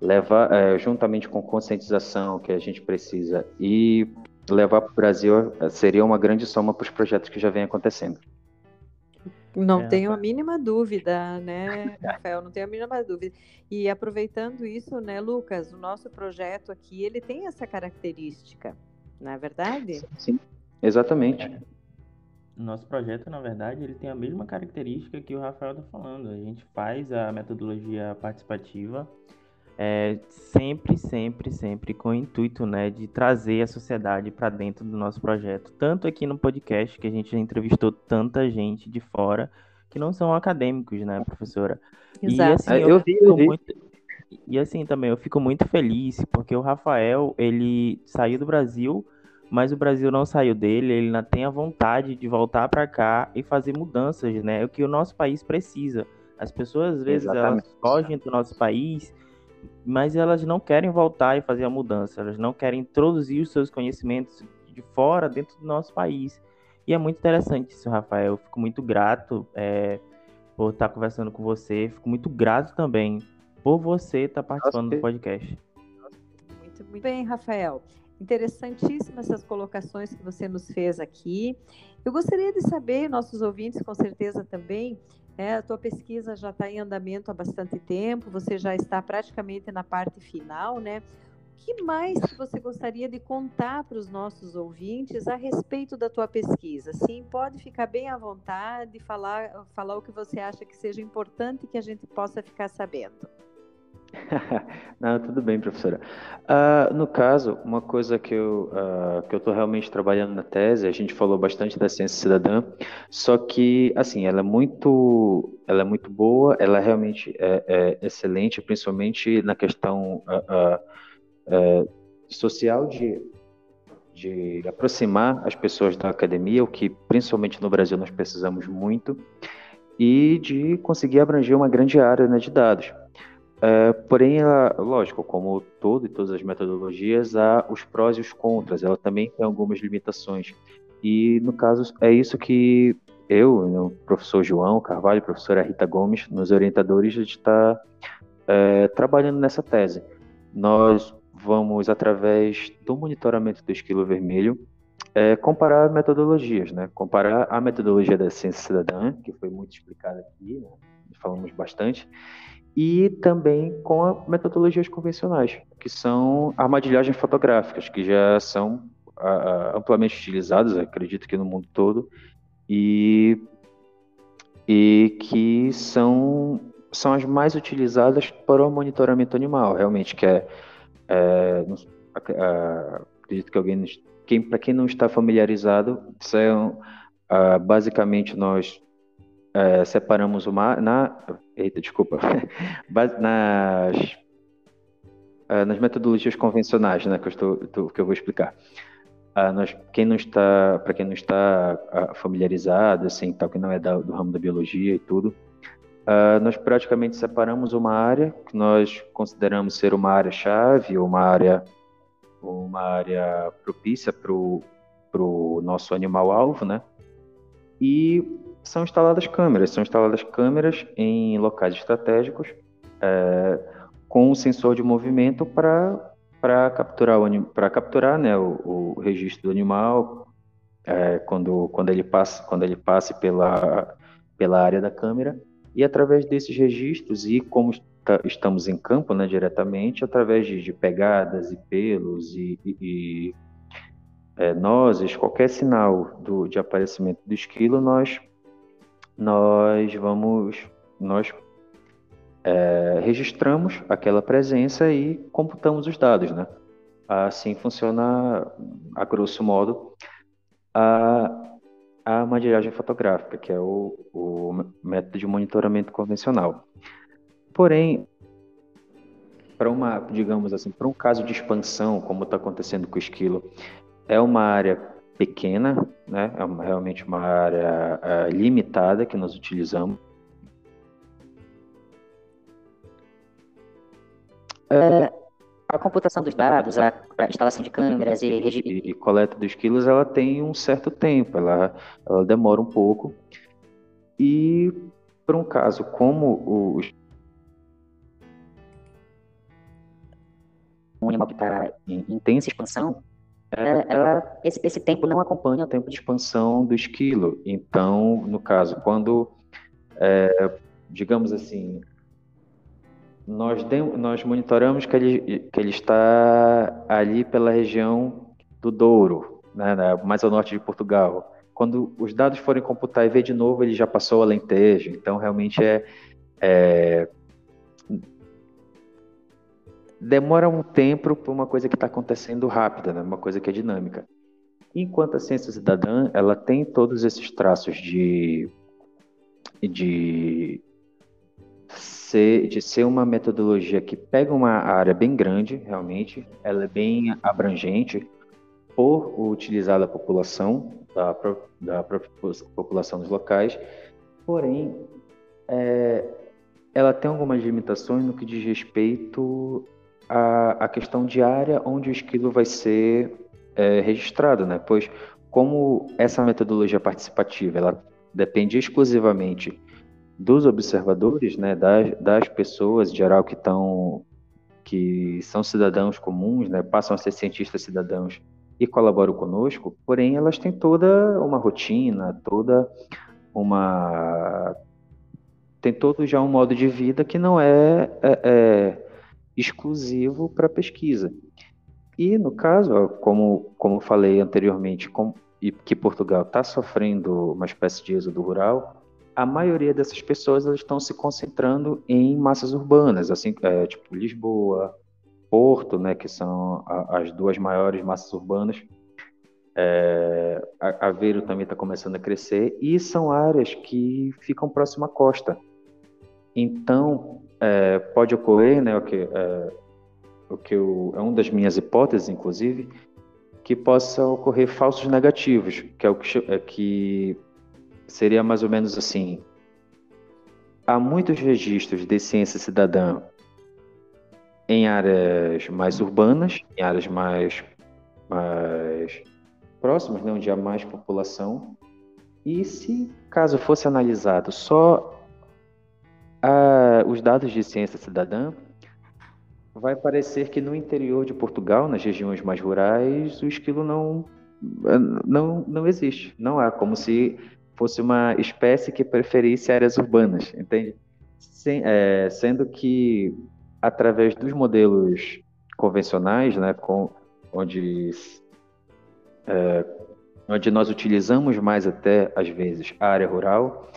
levar é, juntamente com conscientização que a gente precisa e levar para o Brasil eh, seria uma grande soma para os projetos que já vem acontecendo. Não é, tenho a mínima dúvida, né, Rafael? Não tenho a mínima dúvida. E aproveitando isso, né, Lucas, o nosso projeto aqui, ele tem essa característica, não é verdade? Sim, exatamente. Nosso projeto, na verdade, ele tem a mesma característica que o Rafael está falando. A gente faz a metodologia participativa é, sempre, sempre, sempre com o intuito né, de trazer a sociedade para dentro do nosso projeto. Tanto aqui no podcast, que a gente já entrevistou tanta gente de fora que não são acadêmicos, né, professora? Exato. E assim, eu, eu vi, eu vi. Muito... E assim também, eu fico muito feliz porque o Rafael, ele saiu do Brasil, mas o Brasil não saiu dele, ele ainda tem a vontade de voltar para cá e fazer mudanças, né? É o que o nosso país precisa. As pessoas, às vezes, Exatamente. elas fogem do nosso país mas elas não querem voltar e fazer a mudança, elas não querem introduzir os seus conhecimentos de fora dentro do nosso país. E é muito interessante isso, Rafael. Eu fico muito grato é, por estar conversando com você, fico muito grato também por você estar participando do podcast. Muito, muito bem, Rafael. Interessantíssimas essas colocações que você nos fez aqui. Eu gostaria de saber, nossos ouvintes com certeza também, é, a tua pesquisa já está em andamento há bastante tempo, você já está praticamente na parte final, né? O que mais que você gostaria de contar para os nossos ouvintes a respeito da tua pesquisa? Sim, pode ficar bem à vontade, falar, falar o que você acha que seja importante que a gente possa ficar sabendo. Não, tudo bem, professora. Uh, no caso, uma coisa que eu uh, que eu estou realmente trabalhando na tese, a gente falou bastante da ciência cidadã, só que assim, ela é muito, ela é muito boa, ela realmente é, é excelente, principalmente na questão uh, social de de aproximar as pessoas da academia, o que principalmente no Brasil nós precisamos muito, e de conseguir abranger uma grande área né, de dados. É, porém, ela, lógico, como todo e todas as metodologias, há os prós e os contras. Ela também tem algumas limitações. E, no caso, é isso que eu, o professor João Carvalho, a professora Rita Gomes, nos orientadores, a gente está é, trabalhando nessa tese. Nós vamos, através do monitoramento do esquilo vermelho, é comparar metodologias, né? Comparar a metodologia da ciência cidadã, que foi muito explicada aqui, né? falamos bastante, e também com metodologias convencionais, que são armadilhagens fotográficas, que já são amplamente utilizadas, acredito que no mundo todo, e, e que são, são as mais utilizadas para o monitoramento animal, realmente, que é, é acredito que alguém, quem, para quem não está familiarizado, são uh, basicamente nós é, separamos uma na eita desculpa. Nas é, nas metodologias convencionais né que eu estou, que eu vou explicar. Ah, nós quem não está para quem não está ah, familiarizado assim tal que não é da, do ramo da biologia e tudo ah, nós praticamente separamos uma área que nós consideramos ser uma área chave uma área uma área propícia para o nosso animal alvo né? E são instaladas câmeras. São instaladas câmeras em locais estratégicos é, com um sensor de movimento para capturar o capturar né, o, o, registro do animal é, quando quando ele passa quando ele passe pela pela área da câmera e através desses registros e como estamos em campo né, diretamente através de, de pegadas e pelos e, e, e é, nozes qualquer sinal do, de aparecimento do esquilo nós nós vamos, nós é, registramos aquela presença e computamos os dados, né? Assim funciona, a grosso modo, a, a mandiragem fotográfica, que é o, o método de monitoramento convencional. Porém, para uma, digamos assim, para um caso de expansão, como está acontecendo com o esquilo, é uma área pequena, né? é uma, realmente uma área é, limitada que nós utilizamos. Uh, a computação dos dados, a, a instalação de câmeras e, e, e, coleta dos quilos, ela tem um certo tempo, ela, ela demora um pouco. E para um caso como os um animal que está em intensa expansão, ela, ela, esse, esse tempo não acompanha o tempo de expansão do esquilo. Então, no caso, quando, é, digamos assim, nós, de, nós monitoramos que ele, que ele está ali pela região do Douro, né, mais ao norte de Portugal. Quando os dados forem computar e ver de novo, ele já passou o Alentejo. Então, realmente é, é demora um tempo para uma coisa que está acontecendo rápida, né? uma coisa que é dinâmica. Enquanto a ciência cidadã, ela tem todos esses traços de, de, ser, de ser uma metodologia que pega uma área bem grande, realmente, ela é bem abrangente, por utilizar a população, da, da população dos locais, porém, é, ela tem algumas limitações no que diz respeito a, a questão diária onde o esquilo vai ser é, registrado, né? Pois como essa metodologia participativa ela depende exclusivamente dos observadores, né, das, das pessoas em geral que estão que são cidadãos comuns, né, passam a ser cientistas cidadãos e colaboram conosco, porém elas têm toda uma rotina, toda uma tem todo já um modo de vida que não é, é, é exclusivo para pesquisa. E no caso, como, como falei anteriormente, com, e que Portugal está sofrendo uma espécie de êxodo rural, a maioria dessas pessoas elas estão se concentrando em massas urbanas, assim, é, tipo Lisboa, Porto, né, que são a, as duas maiores massas urbanas. É, Aveiro também está começando a crescer e são áreas que ficam próximo à costa. Então, é, pode ocorrer, né, o que, é, o que eu, é uma das minhas hipóteses, inclusive, que possa ocorrer falsos negativos, que é o que, é que seria mais ou menos assim. Há muitos registros de ciência cidadã em áreas mais urbanas, em áreas mais, mais próximas, né, onde há mais população. E se caso fosse analisado só a, os dados de ciência cidadã, vai parecer que no interior de Portugal, nas regiões mais rurais, o esquilo não, não, não existe. Não há, como se fosse uma espécie que preferisse áreas urbanas, entende? Sem, é, sendo que, através dos modelos convencionais, né, com, onde, é, onde nós utilizamos mais até, às vezes, a área rural,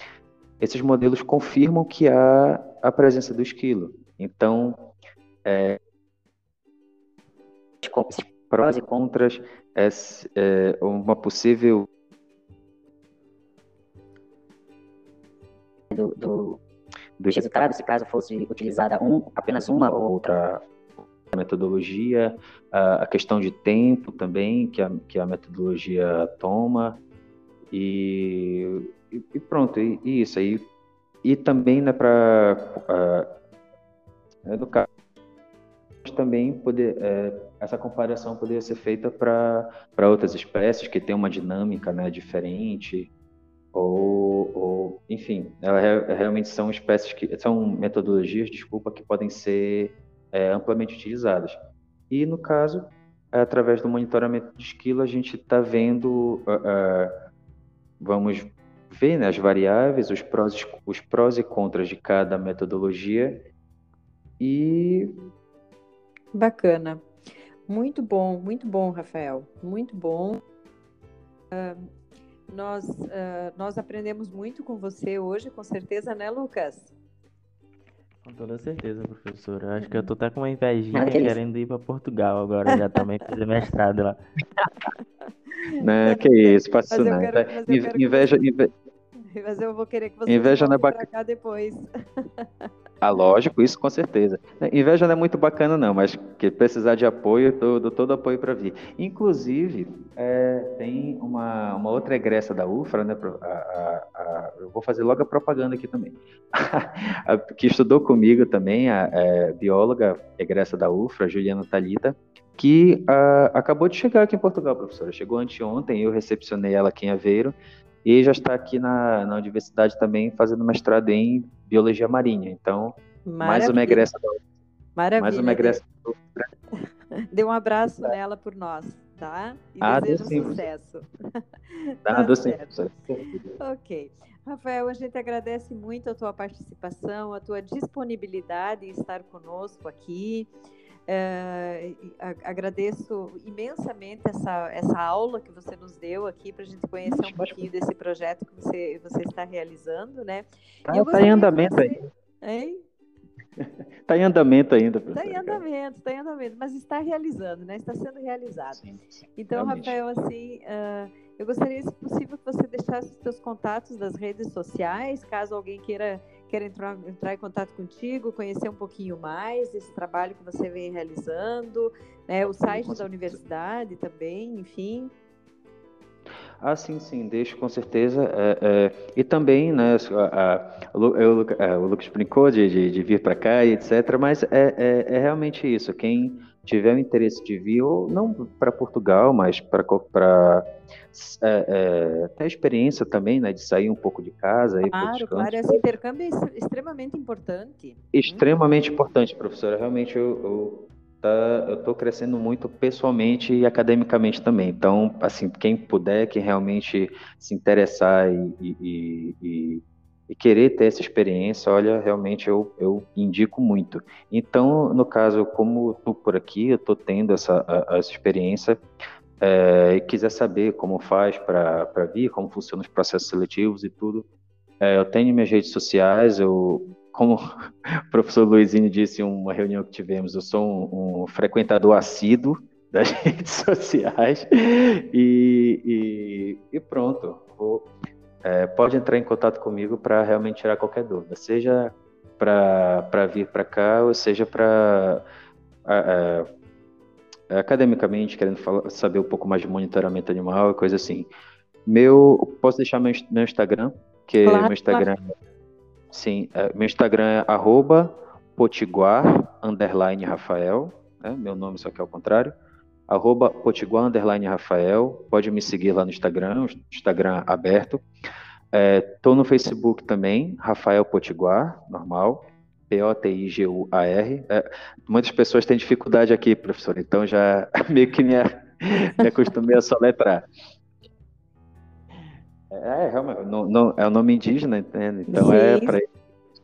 esses modelos confirmam que há a presença do esquilo. Então, é, prós e contras, é, é uma possível do, do, dos resultados, se caso fosse utilizada um, apenas uma ou outra metodologia, a questão de tempo também que a, que a metodologia toma e, e pronto, e, e, isso aí. E também né, para uh, educar também poder é, essa comparação poderia ser feita para outras espécies que têm uma dinâmica né, diferente ou, ou enfim, ela, realmente são espécies que são metodologias, desculpa, que podem ser é, amplamente utilizadas. E no caso, através do monitoramento de esquilo, a gente está vendo, uh, uh, vamos ver né, as variáveis, os prós, os prós e contras de cada metodologia e Bacana. Muito bom, muito bom, Rafael. Muito bom. Uh, nós, uh, nós aprendemos muito com você hoje, com certeza, né, Lucas? Com toda certeza, professora. Acho que eu tô até com uma invejinha querendo ir para Portugal agora, já também fazer mestrado lá. Não, que isso, passa não. Inveja, inveja, mas eu vou querer que você Inveja não é bacana. cá depois. Ah, lógico, isso com certeza. Inveja não é muito bacana, não, mas que precisar de apoio, eu dou todo apoio para vir. Inclusive, é, tem uma, uma outra egressa da UFRA, né? A, a, a, eu vou fazer logo a propaganda aqui também. que estudou comigo também, a, é, bióloga egressa da UFRA, Juliana Talita, que acabou de chegar aqui em Portugal, professora. Chegou anteontem, eu recepcionei ela aqui em Aveiro e já está aqui na, na universidade também fazendo mestrado em biologia marinha. Então, Maravilha. mais uma egressa da Maravilha. Mais uma egressa Dê um abraço nela por nós, tá? E ah, desejo sim. sucesso. Ah, tá sim. Ok. Rafael, a gente agradece muito a tua participação, a tua disponibilidade em estar conosco aqui. É, agradeço imensamente essa, essa aula que você nos deu aqui para a gente conhecer um pouquinho desse projeto que você, você está realizando, né? Está tá em andamento você... aí. Está em andamento ainda. Está em andamento, está em andamento, mas está realizando, né? Está sendo realizado. Sim, então, realmente. Rafael, assim, uh, eu gostaria, se possível, que você deixasse os seus contatos das redes sociais, caso alguém queira quer entrar, entrar em contato contigo, conhecer um pouquinho mais esse trabalho que você vem realizando, né, o site da universidade também, enfim. Ah, sim, sim, deixo com certeza. É, é, e também, né, a, a, eu, é, o Lucas brincou de, de, de vir para cá e etc., mas é, é, é, realmente isso. Quem tiver o interesse de vir, ou não para Portugal, mas para é, é, ter a experiência também, né, de sair um pouco de casa. Claro, claro, esse intercâmbio é extremamente importante. Extremamente hum. importante, professora. Realmente eu, eu tá, eu estou crescendo muito pessoalmente e academicamente também. Então, assim, quem puder, quem realmente se interessar e, e, e, e querer ter essa experiência, olha, realmente eu, eu indico muito. Então, no caso, como estou por aqui, eu estou tendo essa, a, essa experiência, é, e quiser saber como faz para vir, como funcionam os processos seletivos e tudo, é, eu tenho minhas redes sociais, eu, como o professor Luizinho disse em uma reunião que tivemos, eu sou um, um frequentador assíduo das redes sociais e, e, e pronto, vou, é, pode entrar em contato comigo para realmente tirar qualquer dúvida, seja para vir para cá ou seja para é, academicamente, querendo falar, saber um pouco mais de monitoramento animal e coisa assim. Meu, posso deixar meu, meu Instagram, que claro, meu Instagram, claro. sim, é, meu Instagram é arroba potiguar, underline Rafael, né, meu nome só que é o contrário, arroba potiguar, underline Rafael, pode me seguir lá no Instagram, Instagram aberto, Estou é, no Facebook também, Rafael Potiguar, normal. P-O-T-I-G-U-A-R. É, muitas pessoas têm dificuldade aqui, professor, então já meio que me, Me acostumei a soletrar. É, realmente, não, não, é o nome indígena, entende? Então é Sim. é para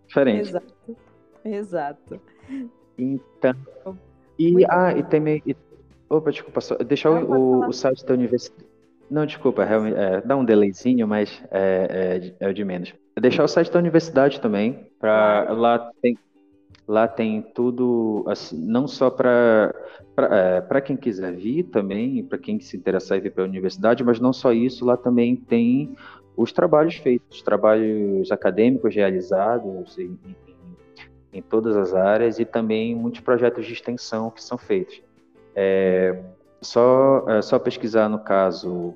diferente. Exato. Exato. Então. E, ah, e também. E, opa, desculpa, só, deixar o, o, o, site da universidade. Não, desculpa, realmente, é, dá um delayzinho, mas é, é, é o de menos. Deixar o site da universidade também, para lá tem Lá tem tudo, assim, não só para é, quem quiser vir também, para quem se interessar em vir para a universidade, mas não só isso, lá também tem os trabalhos feitos, os trabalhos acadêmicos realizados em, em, em todas as áreas e também muitos projetos de extensão que são feitos. É, só, é só pesquisar no caso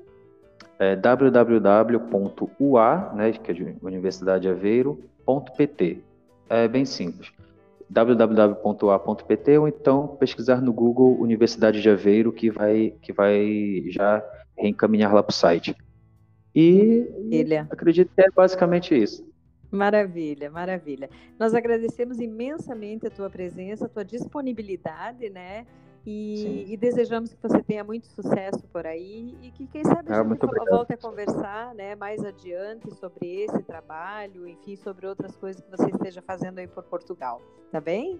é, www.ua, né, que é de Universidade Aveiro.pt. É bem simples www.a.pt ou então pesquisar no Google Universidade de Aveiro que vai que vai já reencaminhar lá para o site. E Maravilha. acredito que é basicamente isso. Maravilha, maravilha. Nós agradecemos imensamente a tua presença, a tua disponibilidade, né? E, e, desejamos que você tenha muito sucesso por aí e que, quem sabe, a ah, gente volte a conversar né, mais adiante sobre esse trabalho, enfim, sobre outras coisas que você esteja fazendo aí por Portugal. Tá bem?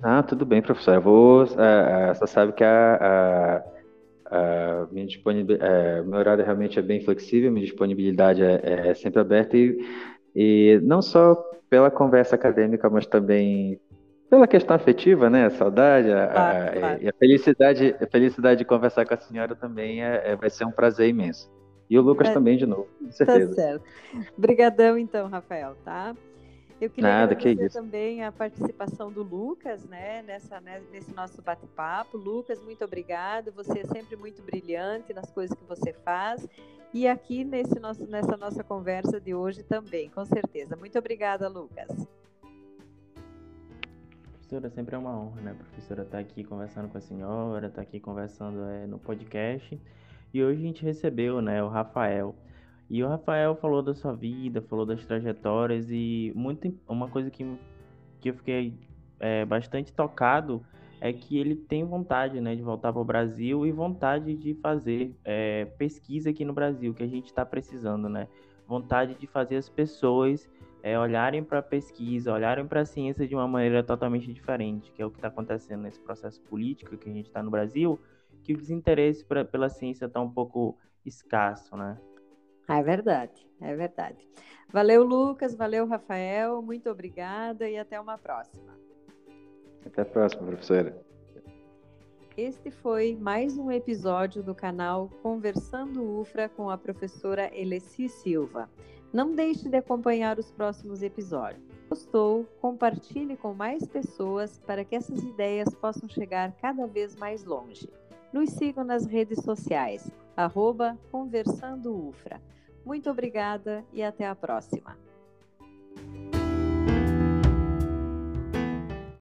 Ah, tudo bem, professor. Eu vou. Uh, você sabe que a, a, a minha disponibilidade, uh, meu horário realmente é bem flexível, minha disponibilidade é, é sempre aberta e, e não só pela conversa acadêmica, mas também pela questão afetiva, né? A saudade, a, claro, a, claro. e a felicidade, a felicidade de conversar com a senhora também é, é vai ser um prazer imenso. E o Lucas é, também, de novo, com tá certeza. Tá certo. Obrigadão, então, Rafael, tá? Eu queria Nada, agradecer que também a participação do Lucas, né, nessa, né, nesse nosso bate-papo. Lucas, muito obrigado. Você é sempre muito brilhante nas coisas que você faz. E aqui nesse nosso, nessa nossa conversa de hoje também, com certeza. Muito obrigada, Lucas professora, sempre é uma honra, né, professora, estar tá aqui conversando com a senhora, estar tá aqui conversando é, no podcast. E hoje a gente recebeu, né, o Rafael. E o Rafael falou da sua vida, falou das trajetórias e muito uma coisa que, que eu fiquei é, bastante tocado é que ele tem vontade, né, de voltar para o Brasil e vontade de fazer é, pesquisa aqui no Brasil, que a gente está precisando, né? Vontade de fazer as pessoas é, olharem para a pesquisa, olharem para a ciência de uma maneira totalmente diferente, que é o que está acontecendo nesse processo político que a gente está no Brasil, que o desinteresse pra, pela ciência está um pouco escasso, né? É verdade, é verdade. Valeu, Lucas, valeu, Rafael, muito obrigada e até uma próxima. Até a próxima, professora. Este foi mais um episódio do canal Conversando UFRA com a professora Elessi Silva. Não deixe de acompanhar os próximos episódios. Gostou? Compartilhe com mais pessoas para que essas ideias possam chegar cada vez mais longe. Nos sigam nas redes sociais, arroba Conversando Ufra. Muito obrigada e até a próxima.